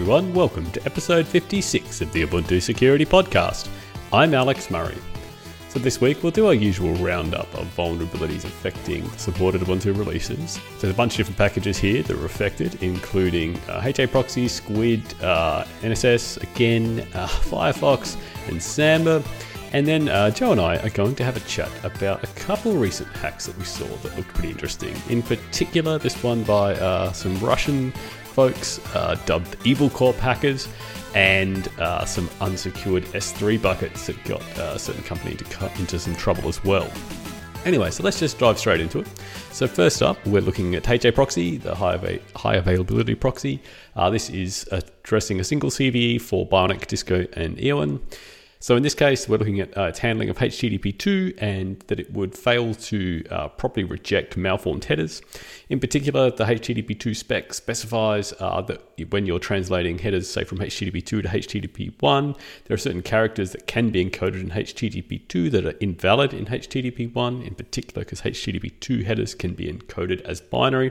everyone, welcome to episode 56 of the Ubuntu Security Podcast. I'm Alex Murray. So, this week we'll do our usual roundup of vulnerabilities affecting supported Ubuntu releases. So there's a bunch of different packages here that are affected, including uh, Squid, uh, NSS, again, uh, Firefox, and Samba. And then uh, Joe and I are going to have a chat about a couple recent hacks that we saw that looked pretty interesting. In particular, this one by uh, some Russian folks uh, dubbed Evil Corp hackers, and uh, some unsecured S3 buckets that got uh, a certain company into, into some trouble as well. Anyway, so let's just dive straight into it. So first up, we're looking at HA Proxy, the high, av- high availability proxy. Uh, this is addressing a single CVE for Bionic, Disco, and Eoan. So in this case, we're looking at uh, its handling of HTTP2 and that it would fail to uh, properly reject malformed headers. In particular, the HTTP2 spec specifies uh, that when you're translating headers, say from HTTP2 to HTTP1, there are certain characters that can be encoded in HTTP2 that are invalid in HTTP1, in particular because HTTP2 headers can be encoded as binary.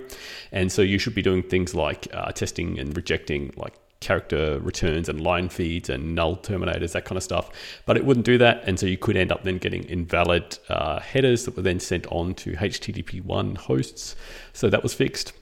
And so you should be doing things like uh, testing and rejecting like character returns and line feeds and null terminators, that kind of stuff. But it wouldn't do that, and so you could end up then getting invalid uh, headers that were then sent on to HTTP1 hosts. So that was fixed.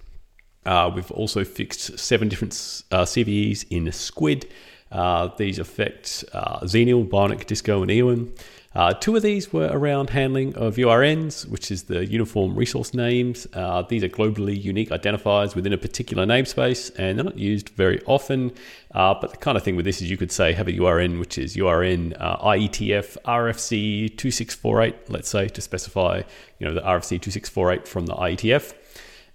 Uh, we've also fixed seven different uh, CVEs in Squid. Uh, these affect uh, Xenial, Bionic, Disco, and Eoan. Uh, two of these were around handling of URNs, which is the uniform resource names. Uh, these are globally unique identifiers within a particular namespace, and they're not used very often. Uh, but the kind of thing with this is you could say have a URN, which is URN uh, IETF RFC 2648, let's say, to specify you know the RFC 2648 from the IETF.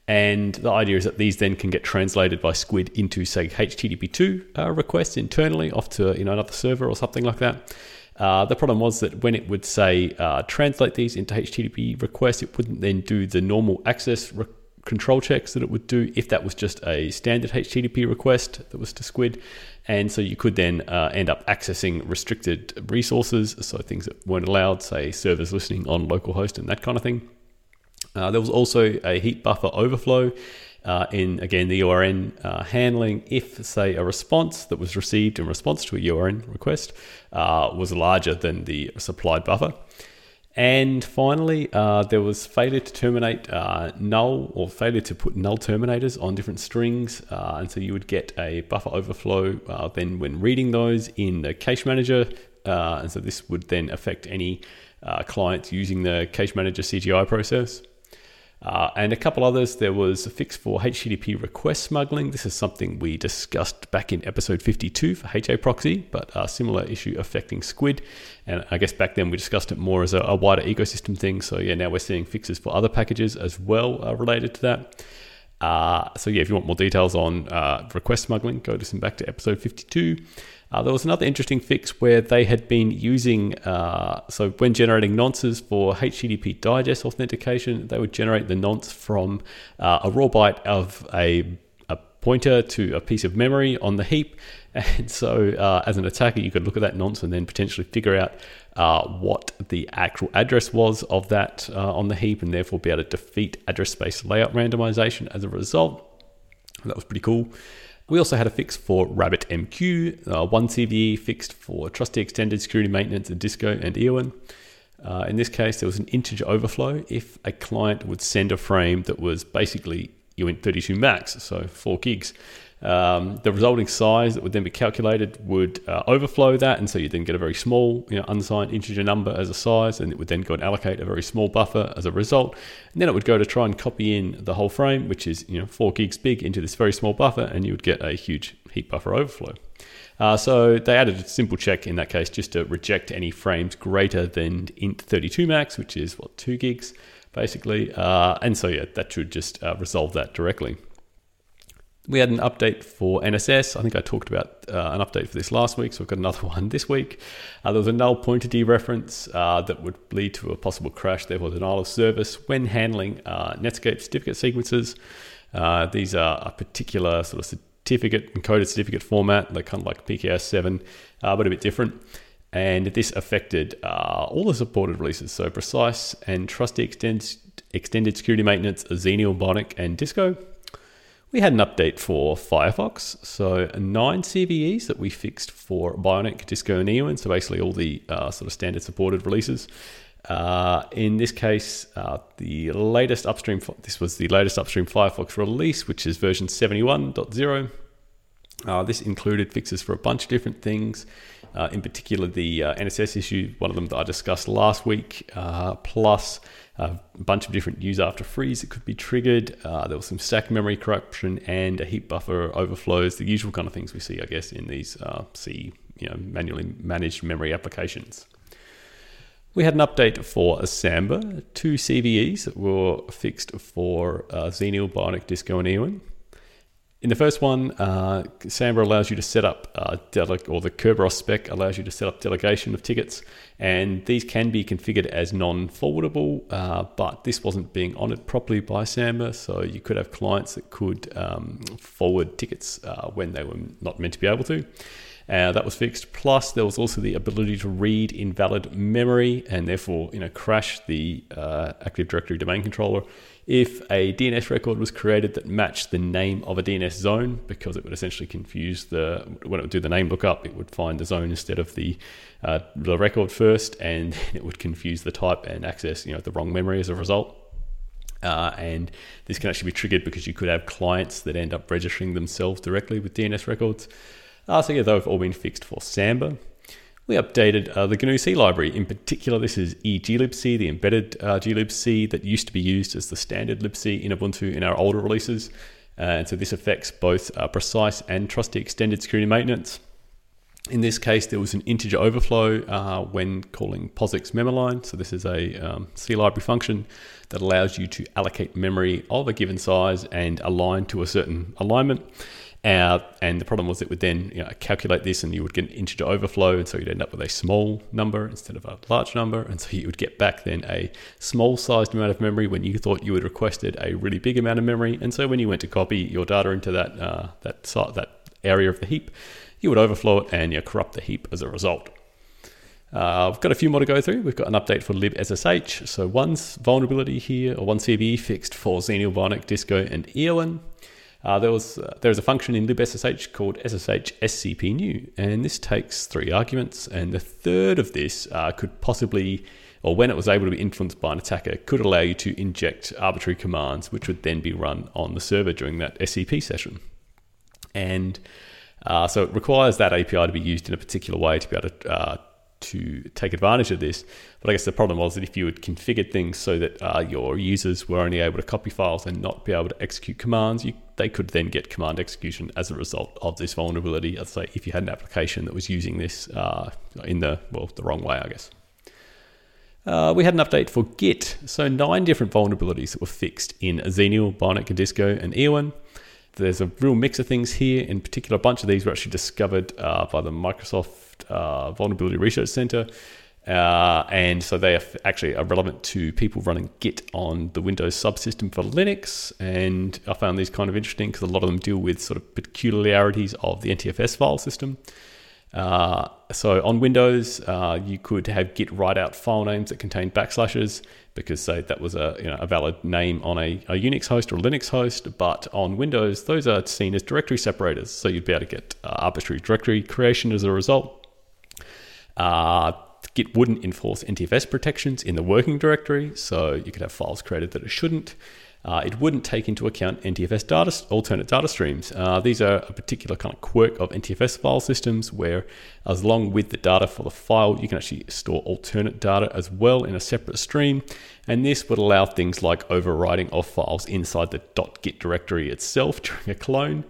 And the idea is that these then can get translated by Squid into, say, HTTP2 uh, requests internally off to you know another server or something like that. Uh, the problem was that when it would say uh, translate these into HTTP requests, it wouldn't then do the normal access re- control checks that it would do if that was just a standard HTTP request that was to Squid. And so you could then uh, end up accessing restricted resources, so things that weren't allowed, say servers listening on localhost and that kind of thing. Uh, there was also a heap buffer overflow uh, in again the URN uh, handling if say a response that was received in response to a URN request uh, was larger than the supplied buffer. And finally, uh, there was failure to terminate uh, null or failure to put null terminators on different strings. And so you would get a buffer overflow then when reading those in the cache manager. and so this would then affect any clients using the cache manager CGI process. Uh, and a couple others. There was a fix for HTTP request smuggling. This is something we discussed back in episode 52 for HA proxy, but a similar issue affecting Squid. And I guess back then we discussed it more as a, a wider ecosystem thing. So yeah, now we're seeing fixes for other packages as well uh, related to that. Uh, so yeah, if you want more details on uh, request smuggling, go listen back to episode 52. Uh, there was another interesting fix where they had been using, uh, so when generating nonces for HTTP digest authentication, they would generate the nonce from uh, a raw byte of a, a, pointer to a piece of memory on the heap. And so, uh, as an attacker, you could look at that nonce and then potentially figure out uh, what the actual address was of that uh, on the heap, and therefore be able to defeat address space layout randomization as a result. That was pretty cool. We also had a fix for RabbitMQ, uh, one CVE fixed for trusty extended security maintenance and Disco and Eoan. Uh, in this case, there was an integer overflow if a client would send a frame that was basically uint32 max, so 4 gigs. Um, the resulting size that would then be calculated would uh, overflow that, and so you then get a very small, you know, unsigned integer number as a size, and it would then go and allocate a very small buffer as a result. And then it would go to try and copy in the whole frame, which is you know four gigs big, into this very small buffer, and you would get a huge heap buffer overflow. Uh, so they added a simple check in that case just to reject any frames greater than int32 max, which is what two gigs basically. Uh, and so yeah, that should just uh, resolve that directly. We had an update for NSS. I think I talked about uh, an update for this last week, so we've got another one this week. Uh, there was a null pointer dereference uh, that would lead to a possible crash, therefore denial of service when handling uh, Netscape certificate sequences. Uh, these are a particular sort of certificate, encoded certificate format. They're kind of like PKCS7, uh, but a bit different. And this affected all the supported releases, so Precise and Trusty Extended, extended Security Maintenance, Xenial, Bionic, and Disco. We had an update for Firefox, so nine CVEs that we fixed for Bionic, Disco, and Eoan. So basically all the uh, sort of standard supported releases. Uh, in this case, uh, the latest upstream, this was the latest upstream Firefox release, which is version 71.0. Uh, this included fixes for a bunch of different things, uh, in particular the uh, NSS issue, one of them that I discussed last week, uh, plus a bunch of different use after frees that could be triggered. Uh, there was some stack memory corruption and a heap buffer overflows, the usual kind of things we see, I guess, in these uh, C you know, manually managed memory applications. We had an update for Samba, two CVEs that were fixed for uh, Xenial, Bionic, Disco, and Eoan. In the first one, uh, Samba allows you to set up, uh, dele- or the Kerberos spec allows you to set up delegation of tickets, and these can be configured as non forwardable, uh, but this wasn't being honored properly by Samba, so you could have clients that could um, forward tickets uh, when they were not meant to be able to. Uh, that was fixed. Plus, there was also the ability to read invalid memory and therefore, you know, crash the uh, Active Directory domain controller if a DNS record was created that matched the name of a DNS zone, because it would essentially confuse the when it would do the name lookup, it would find the zone instead of the uh, the record first, and it would confuse the type and access you know the wrong memory as a result. Uh, and this can actually be triggered because you could have clients that end up registering themselves directly with DNS records. Uh, so yeah, they've all been fixed for Samba we updated uh, the GNU C library. In particular, this is eglibc, the embedded uh, glibc that used to be used as the standard libc in Ubuntu in our older releases. Uh, and so this affects both uh, precise and trusty extended security maintenance. In this case, there was an integer overflow uh, when calling POSIX memalign. So this is a um, C library function that allows you to allocate memory of a given size and align to a certain alignment. Uh, and the problem was it would then you know, calculate this and you would get an integer overflow. And so you'd end up with a small number instead of a large number. And so you would get back then a small sized amount of memory when you thought you had requested a really big amount of memory. And so when you went to copy your data into that, uh, that, that area of the heap, you would overflow it and you corrupt the heap as a result. Uh, I've got a few more to go through. We've got an update for libSSH. So one's vulnerability here, or one CVE fixed for Xenial, Bionic, Disco, and Eoan. Uh, there was uh, there is a function in libSSH called SSH SCP new, and this takes three arguments. And the third of this uh, could possibly, or when it was able to be influenced by an attacker, could allow you to inject arbitrary commands, which would then be run on the server during that SCP session. And uh, so it requires that API to be used in a particular way to be able to uh, to take advantage of this. But I guess the problem was that if you had configured things so that uh, your users were only able to copy files and not be able to execute commands, you, they could then get command execution as a result of this vulnerability. I'd say if you had an application that was using this uh, in the well the wrong way, I guess. Uh, we had an update for Git, so nine different vulnerabilities that were fixed in Xenial, Bionic, Disco, and Eoan. There's a real mix of things here. In particular, a bunch of these were actually discovered uh, by the Microsoft uh, Vulnerability Research Center. Uh, and so they are actually are relevant to people running Git on the Windows subsystem for Linux. And I found these kind of interesting because a lot of them deal with sort of peculiarities of the NTFS file system. Uh, so on Windows, uh, you could have Git write out file names that contain backslashes because say that was a, you know, a valid name on a, a, Unix host or Linux host. But on Windows, those are seen as directory separators. So you'd be able to get uh, arbitrary directory creation as a result. Uh, Git wouldn't enforce NTFS protections in the working directory, so you could have files created that it shouldn't. Uh, it wouldn't take into account NTFS data, alternate data streams. Uh, these are a particular kind of quirk of NTFS file systems where, as long with the data for the file, you can actually store alternate data as well in a separate stream. And this would allow things like overwriting of files inside the .git directory itself during a clone.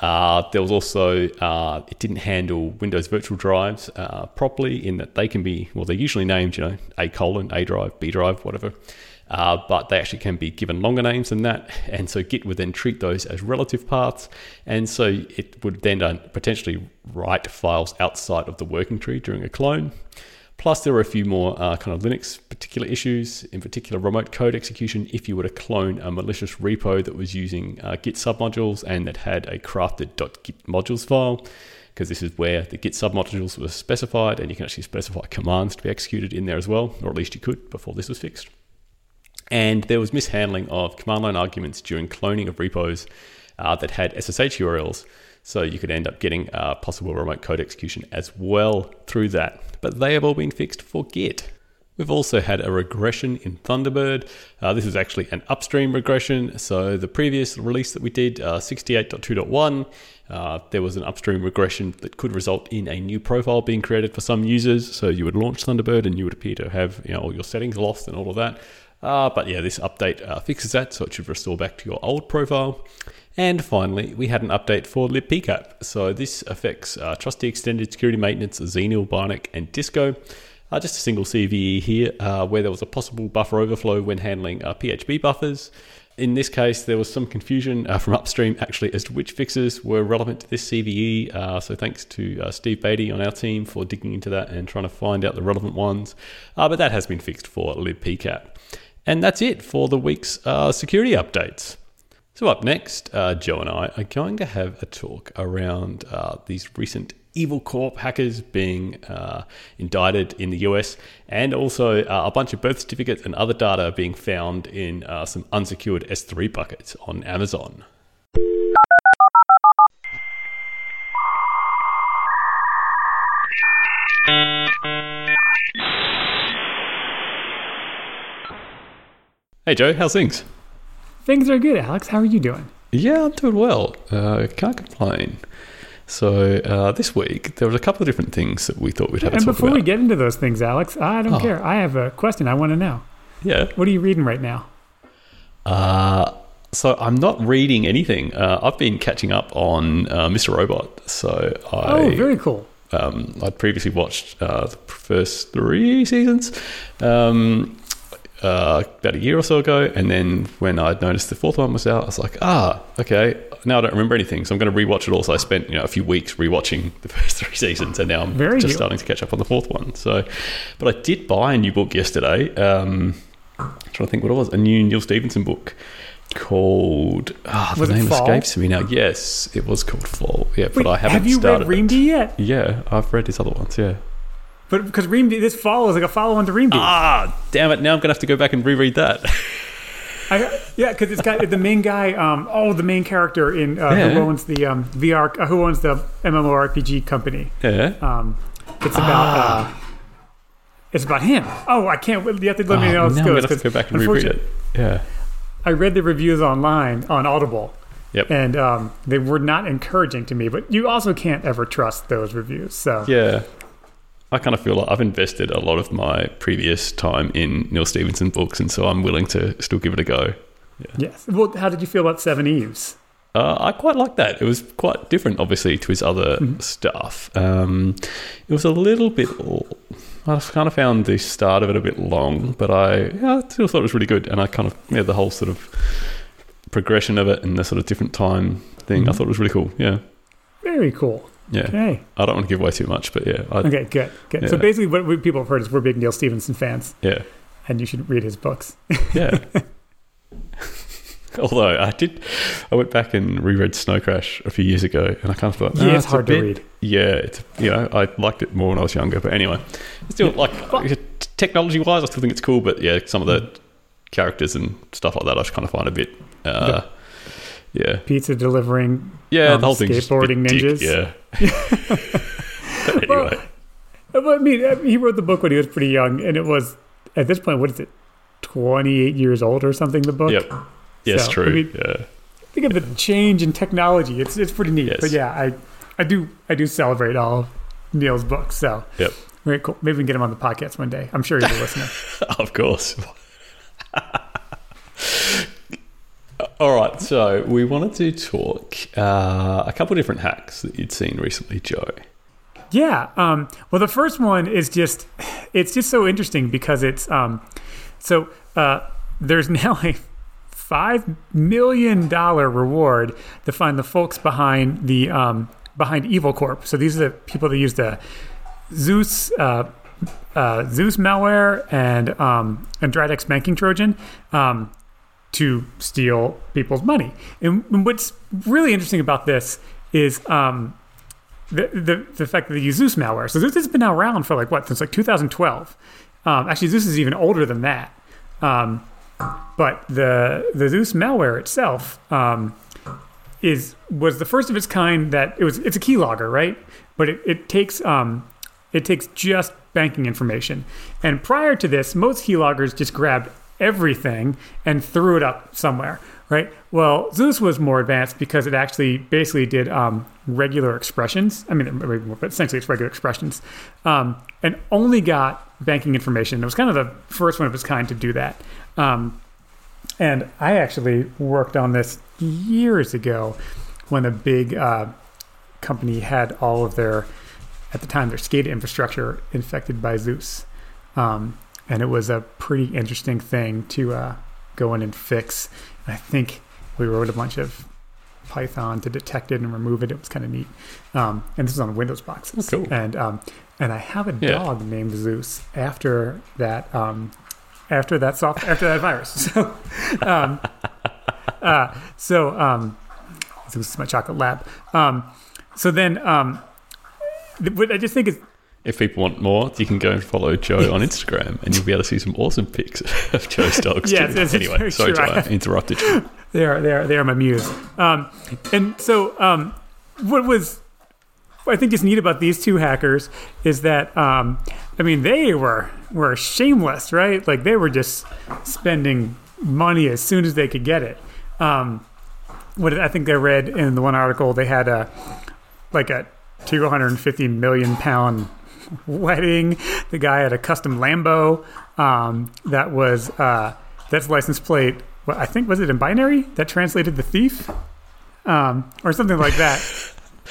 Uh, there was also, uh, it didn't handle Windows virtual drives uh, properly in that they can be, well, they're usually named, you know, A colon, A drive, B drive, whatever. Uh, but they actually can be given longer names than that. And so Git would then treat those as relative paths. And so it would then uh, potentially write files outside of the working tree during a clone. Plus, there are a few more uh, kind of Linux particular issues, in particular remote code execution. If you were to clone a malicious repo that was using uh, Git submodules and that had a crafted.git modules file, because this is where the Git submodules were specified, and you can actually specify commands to be executed in there as well, or at least you could before this was fixed. And there was mishandling of command line arguments during cloning of repos uh, that had SSH URLs. So you could end up getting uh, possible remote code execution as well through that. But they have all been fixed for Git. We've also had a regression in Thunderbird. Uh, this is actually an upstream regression. So the previous release that we did, uh, 68.2.1, uh, there was an upstream regression that could result in a new profile being created for some users. So you would launch Thunderbird and you would appear to have you know, all your settings lost and all of that. Uh, but yeah, this update uh, fixes that, so it should restore back to your old profile. And finally, we had an update for libpcap. So this affects uh, Trusty Extended Security Maintenance, Xenial, Bionic, and Disco. Uh, just a single CVE here uh, where there was a possible buffer overflow when handling uh, PHP buffers. In this case, there was some confusion uh, from upstream actually as to which fixes were relevant to this CVE. Uh, so thanks to uh, Steve Beattie on our team for digging into that and trying to find out the relevant ones. but that has been fixed for libpcap. And that's it for the week's security updates. So, up next, uh, Joe and I are going to have a talk around uh, these recent Evil Corp hackers being uh, indicted in the US, and also uh, a bunch of birth certificates and other data being found in uh, some unsecured S3 buckets on Amazon. Hey Joe, how's things? Things are good, Alex. How are you doing? Yeah, I'm doing well. Uh, can't complain. So uh, this week there was a couple of different things that we thought we'd have and to talk about. And before about. we get into those things, Alex, I don't Oh. care. I have a question. I want to know. yeah. What are you reading right now? Uh, so I'm not reading anything. Uh, I've been catching up on uh, Mr. Robot. So I Oh, very cool. um, I'd previously watched uh, the first three seasons um, uh, about a year or so ago, and then when I noticed the fourth one was out, I was like, ah, okay. Now I don't remember anything, so I'm going to rewatch it all. So I spent you know a few weeks rewatching the first three seasons, and now I'm Very just good. starting to catch up on the fourth one. So, but I did buy a new book yesterday. Um, I'm trying to think what it was. A new Neal Stephenson book called ah, the name Fall? escapes me now. Yes, it was called Fall. Yeah, but I haven't have you read started. Ream it. Yet? Yeah, I've read his other ones. Yeah. But because Reamde, this follows like a follow-on to Ream Ah, damn it! Now I'm gonna have to go back and reread that. I, yeah, because it's got the main guy. Um, oh, the main character in uh, Yeah. who owns the um, VR, uh, who owns the MMORPG company. yeah. Um, it's about. Uh, it's about him. Oh, I can't. You have to let me know Oh, how this now I'm goes. gonna have 'cause to go back and reread unfortunately- it. Yeah. I read the reviews online on Audible. Yep. And um, they were not encouraging to me, but you also can't ever trust those reviews. So Yeah. I kind of feel like I've invested a lot of my previous time in Neal Stephenson books, and so I'm willing to still give it a go. yes. Well, how did you feel about Seveneves? Uh, I quite like that. It was quite different, obviously, to his other Mm-hmm. stuff. Um, it was a little bit. I kind of found the start of it a bit long, but I, yeah, I still thought it was really good. And I kind of, yeah, the whole sort of progression of it and the sort of different time thing, I Mhm. thought it was really cool. Yeah, Very cool. Yeah. Okay. I don't want to give away too much, but yeah, I, Okay. Good. Good. So basically, what we, people have heard is we're big Neal Stephenson fans, yeah, and you should read his books. yeah. Although I did, I went back and reread Snow Crash a few years ago, and I kind of thought, Yeah, "Ah, it's a hard to bit- read. Yeah, it's you know I liked it more when I was younger, but anyway, still like technology wise, I still think it's cool. But yeah, some of the characters and stuff like that, I just kind of find a bit, uh, yeah, Pizza delivering. yeah, Um, the whole thing's just a bit skateboarding ninjas. yeah. Anyway, Well, I mean, uh, he wrote the book when he was pretty young, and it was at this point, what is it, twenty-eight years old or something? The book. yep, yes, So, true, I mean- yeah, Think of the change in technology. It's it's pretty neat. Yes. But yeah, I I do I do celebrate all of Neal's books. So Yep. very cool. Maybe we can get him on the podcast one day. I'm sure he's a listener. of course. All right, so we wanted to talk uh, a couple different hacks that you'd seen recently, Joe. Yeah. Um, well, the first one is just it's just so interesting because it's um, so uh, there's now a five million dollar reward to find the folks behind the um, behind Evil Corp. So these are the people that use the Zeus. Uh, uh, Zeus malware and um, banking Trojan um, to steal people's money. And, what's really interesting about this is um, the, the the fact that they use Zeus malware. So Zeus has been around for like what since like 2012. Um, actually, Zeus is even older than that. Um, but the the Zeus malware itself um, is was the first of its kind that it was. It's a keylogger, right? But it, it takes um, it takes just banking information. And prior to this, most keyloggers just grabbed everything and threw it up somewhere, right? Well, Zeus was more advanced because it actually basically did um, regular expressions. I mean, but essentially it's regular expressions, um, and only got banking information. It was kind of the first one of its kind to do that. Um, and I actually worked on this years ago when a big uh, company had all of their, at the time, their SCADA infrastructure infected by Zeus. Um, and it was a pretty interesting thing to uh, go in and fix. And I think we wrote a bunch of Python to detect it and remove it. It was kind of neat. Um, and this is on Windows boxes. Oh, cool. And um, and I have a Yeah. dog named Zeus after that um, after that soft after that virus. So um, uh, so um, Zeus is my chocolate lab. Um, so then um, th- what I just think is If people want more, you can go and follow Joe on Instagram, and you'll be able to see some awesome pics of Joe's dogs. Yes, too. yes, anyway, sorry. Joe, I interrupted you. They are they are they are my muse. Um, and so um, what was what I think is neat about these two hackers is that um, I mean they were were shameless, right? Like they were just spending money as soon as they could get it. Um, what I think I read in the one article, they had a like a 250 million pound wedding. The guy had a custom Lambo um, that was uh, that's license plate. Well, I think was it in binary that translated the thief, um, or something like that.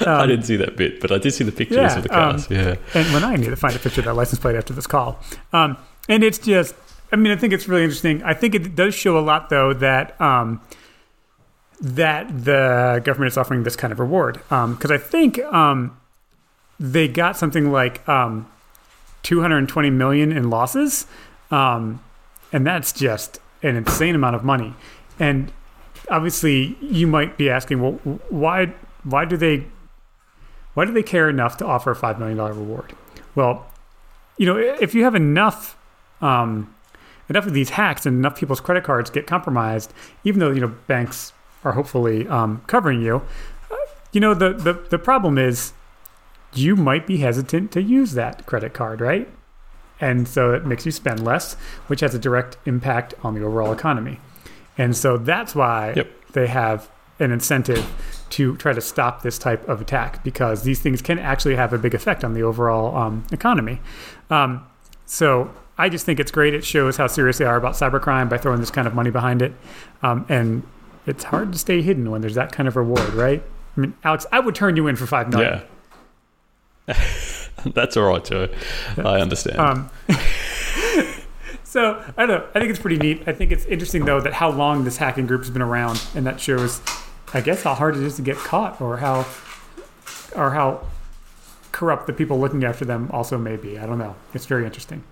I didn't see that bit, but I did see the pictures yeah, of the cars. yeah, And when I need to find a picture of that license plate after this call, um, and it's just, I mean, I think it's really interesting. I think it does show a lot, though, that um, that the government is offering this kind of reward because I think um, they got something like um, 220 million in losses, um, and that's just an insane amount of money. And obviously, you might be asking, well, why why do they why do they care enough to offer a five million dollar reward? Well, you know, if you have enough um, enough of these hacks and enough people's credit cards get compromised, even though you know banks are hopefully um, covering you, uh, you know the, the the problem is you might be hesitant to use that credit card, right? And so it makes you spend less, which has a direct impact on the overall economy. And so that's why Yep. they have an incentive to try to stop this type of attack because these things can actually have a big effect on the overall um, economy. Um, so I just think it's great. It shows how serious they are about cybercrime by throwing this kind of money behind it. Um, and it's hard to stay hidden when there's that kind of reward, right? I mean, Alex, I would turn you in for five million. yeah. That's all right, Joe. I understand. Um, so I don't know. I think it's pretty neat. I think it's interesting though that how long this hacking group has been around, and that shows, I guess, how hard it is to get caught, or how, or how corrupt the people looking after them also may be. I don't know. It's very interesting.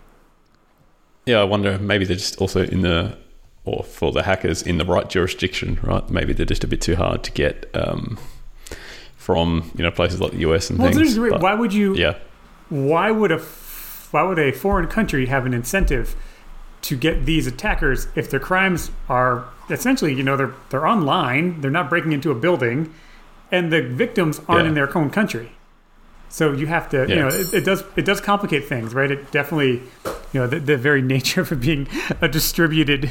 yeah, I wonder maybe they're just also in the, or for the hackers in the right jurisdiction, right? Maybe they're just a bit too hard to get um, from you know places like the US and Well, things. but- why would you? yeah, Why would a why would a foreign country have an incentive to get these attackers if their crimes are essentially, you know, they're they're online, they're not breaking into a building, and the victims aren't Yeah. in their own country. So you have to, you know, it, it does it does complicate things, right? It definitely, you know, the, the very nature of it being a distributed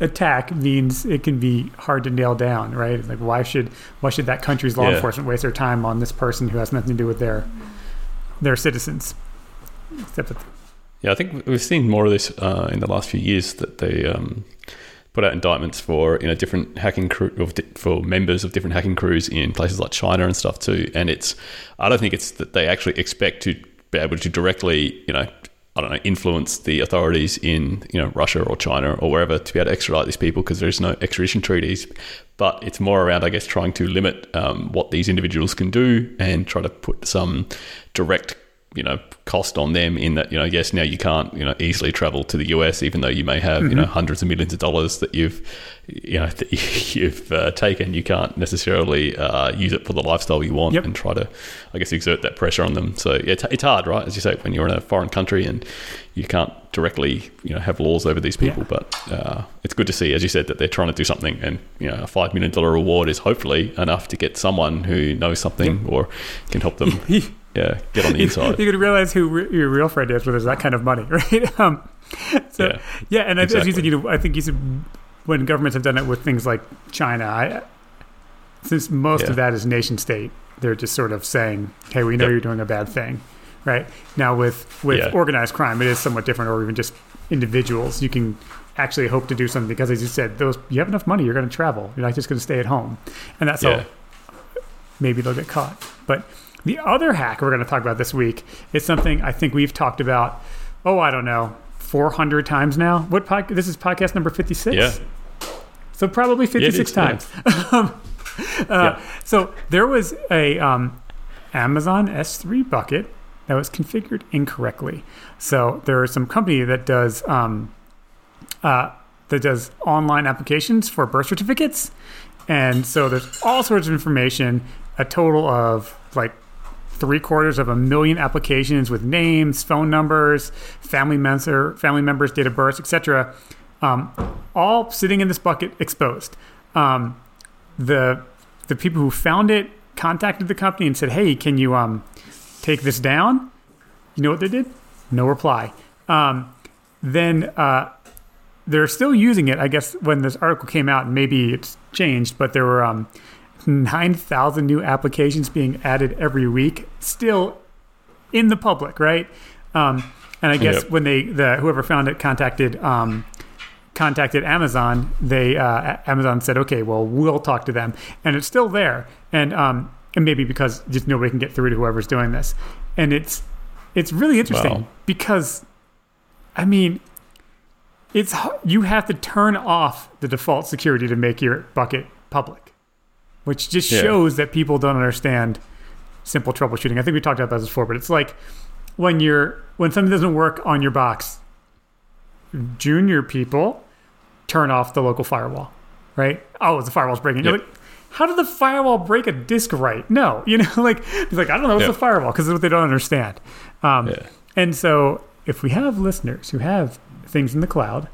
attack means it can be hard to nail down, right? Like why should why should that country's law Yeah. enforcement waste their time on this person who has nothing to do with their their citizens? Except that Yeah, I think we've seen more of this uh, in the last few years that they um, put out indictments for you know different hacking crew for members of different hacking crews in places like China and stuff too. And it's I don't think it's that they actually expect to be able to directly you know I don't know influence the authorities in you know Russia or China or wherever to be able to extradite these people because there's no extradition treaties. But it's more around I guess trying to limit um, what these individuals can do and try to put some direct you know cost on them in that you know yes now you can't you know easily travel to the US even though you may have Mm-hmm. you know hundreds of millions of dollars that you've you know that you've uh, taken you can't necessarily uh, use it for the lifestyle you want Yep. and try to I guess exert that pressure on them so yeah, it's, it's hard right as you say when you're in a foreign country and you can't directly you know have laws over these people Yeah. but uh, it's good to see as you said that they're trying to do something and you know a five million dollar reward is hopefully enough to get someone who knows something or can help them yeah get on the inside you could realize who re- your real friend is when there's that kind of money, right? Um, so Yeah, yeah, and as you said, you know, I think you said when governments have done it with things like China, I, since most Yeah. of that is nation state, they're just sort of saying, "Hey, we know Yep. you're doing a bad thing," right? Now with with Yeah. organized crime, it is somewhat different, or even just individuals. You can actually hope to do something because, as you said, those you have enough money, you're going to travel. You're not just going to stay at home, and that's yeah how maybe they'll get caught. But the other hack we're going to talk about this week is something I think we've talked about. Oh, I don't know, four hundred times now. What pod- this is podcast number fifty six. Yeah. So probably fifty it six is, yeah. times. um, uh, Yeah. So there was a um, Amazon S3 bucket that was configured incorrectly. So there is some company that does um, uh, that does online applications for birth certificates, and so there's all sorts of information. A total of like three quarters of a million applications with names, phone numbers, family member, family members, date of birth, etc. Um, all sitting in this bucket, exposed. Um, the the people who found it contacted the company and said, "Hey, can you um, take this down?" You know what they did? No reply. Um, then uh, they're still using it. I guess when this article came out, maybe it's changed, but there were um, nine thousand new applications being added every week, still in the public, right? Um, and I guess Yep. when they the whoever found it contacted um, contacted Amazon, they uh, Amazon said, "Okay, well, we'll talk to them," and it's still there, and um, and maybe because just nobody can get through to whoever's doing this, and it's it's really interesting Wow. because, I mean, it's you have to turn off the default security to make your bucket public, which just Yeah. shows that people don't understand simple troubleshooting. I think we talked about this before, but it's like when you're when something doesn't work on your box, junior people turn off the local firewall, right? Oh, the firewall's breaking. You're Yep. like, how did the firewall break a disk right? No, you know, like it's like I don't know, it's Yeah. the firewall because it's what they don't understand. Um, Yeah. And so, if we have listeners who have things in the cloud,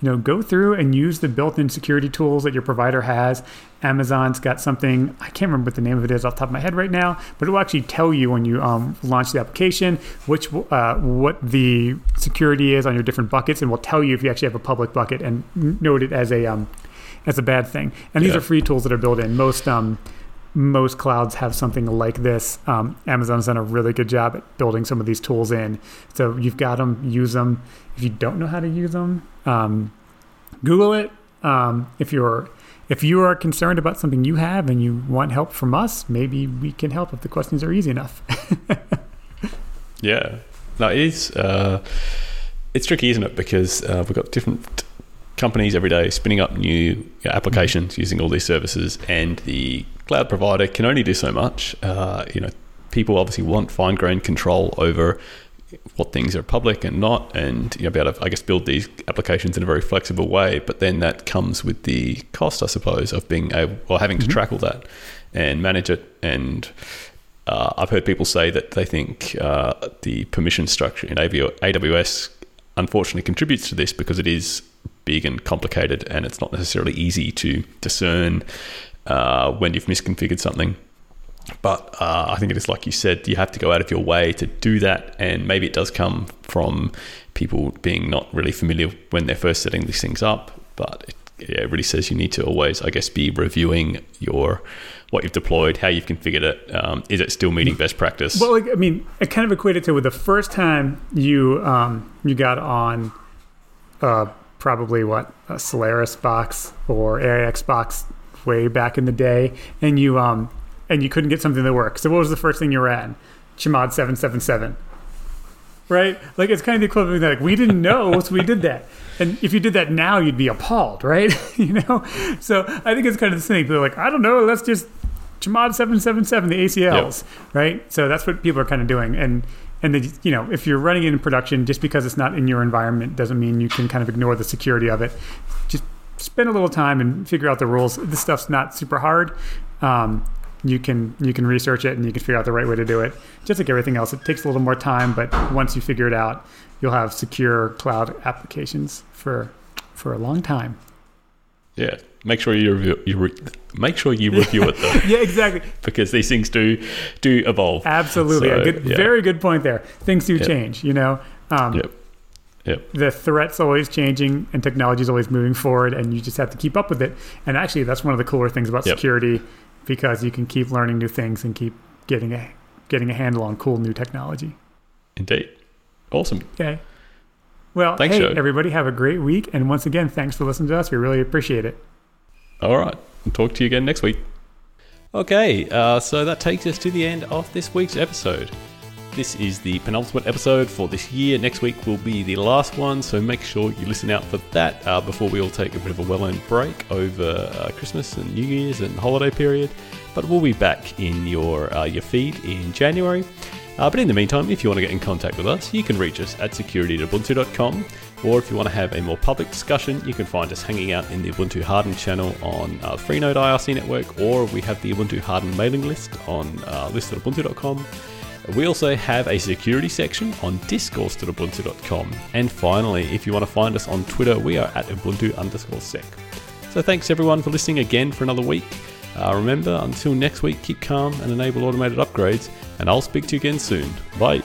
you know, go through and use the built-in security tools that your provider has. Amazon's got something I can't remember what the name of it is off the top of my head right now, but it will actually tell you when you um, launch the application which uh, what the security is on your different buckets, and will tell you if you actually have a public bucket and note it as a um, as a bad thing. And these Yeah. are free tools that are built in. Most um, most clouds have something like this. Um, Amazon's done a really good job at building some of these tools in. So you've got them, use them. If you don't know how to use them, um, Google it. Um, if you're if you are concerned about something you have and you want help from us, maybe we can help if the questions are easy enough. Yeah, no, it is. Uh, it's tricky, isn't it? Because uh, we've got different companies every day spinning up new applications using all these services, and the cloud provider can only do so much. Uh, you know, people obviously want fine-grained control over what things are public and not, and you know, be able to, I guess, build these applications in a very flexible way. But then that comes with the cost, I suppose, of being able or having to track all that and manage it and uh, I've heard people say that they think uh, the permission structure in AWS unfortunately contributes to this because it is big and complicated and it's not necessarily easy to discern uh, when you've misconfigured something. But uh, I think it is like you said, you have to go out of your way to do that, and maybe it does come from people being not really familiar when they're first setting these things up. But it, yeah, it really says you need to always, I guess, be reviewing your what you've deployed, how you've configured it. Um, is it still meeting best practice? Well, like, I mean, it kind of equated to with the first time you um, you got on uh, probably what a Solaris box or AIX box way back in the day, and you um and you couldn't get something that work. So what was the first thing you ran? Chmod seven seven seven. Right, like it's kind of the equivalent of that. Like we didn't know, so we did that. And if you did that now, you'd be appalled, right? you know. So I think it's kind of the same. They're like, I don't know, let's just Chmod seven seven seven the ACLs, right? So that's what people are kind of doing, and and then you know if you're running it in production, just because it's not in your environment doesn't mean you can kind of ignore the security of it. Just spend a little time and figure out the rules. This stuff's not super hard. Um, you can you can research it and you can figure out the right way to do it. Just like everything else, it takes a little more time, but once you figure it out, you'll have secure cloud applications for for a long time. Yeah, make sure you review you re- make sure you review it though. yeah, exactly. because these things do do evolve. Absolutely, So, a good, yeah. very good point there. Things do Yep. change, you know. Um, Yep. Yep. The threat's always changing, and technology is always moving forward, and you just have to keep up with it. And actually, that's one of the cooler things about Yep. security, because you can keep learning new things and keep getting a getting a handle on cool new technology. Indeed. Awesome. Okay. Well, Thanks, hey, Joe. everybody, have a great week. And once again, thanks for listening to us. We really appreciate it. All right. I'll talk to you again next week. Okay, uh, so that takes us to the end of this week's episode. This is the penultimate episode for this year. Next week will be the last one, so make sure you listen out for that uh, before we all take a bit of a well earned break over uh, Christmas and New Year's and holiday period. But we'll be back in your, uh, your feed in January. Uh, but in the meantime, if you want to get in contact with us, you can reach us at security.ubuntu.com. Or if you want to have a more public discussion, you can find us hanging out in the Ubuntu Harden channel on uh, Freenode IRC network, or we have the Ubuntu Harden mailing list on uh, list.ubuntu.com. We also have a security section on discourse.ubuntu.com. And finally, if you want to find us on Twitter, we are at Ubuntu underscore sec. So thanks everyone for listening again for another week. Uh, remember, until next week, keep calm and enable automated upgrades, and I'll speak to you again soon. Bye.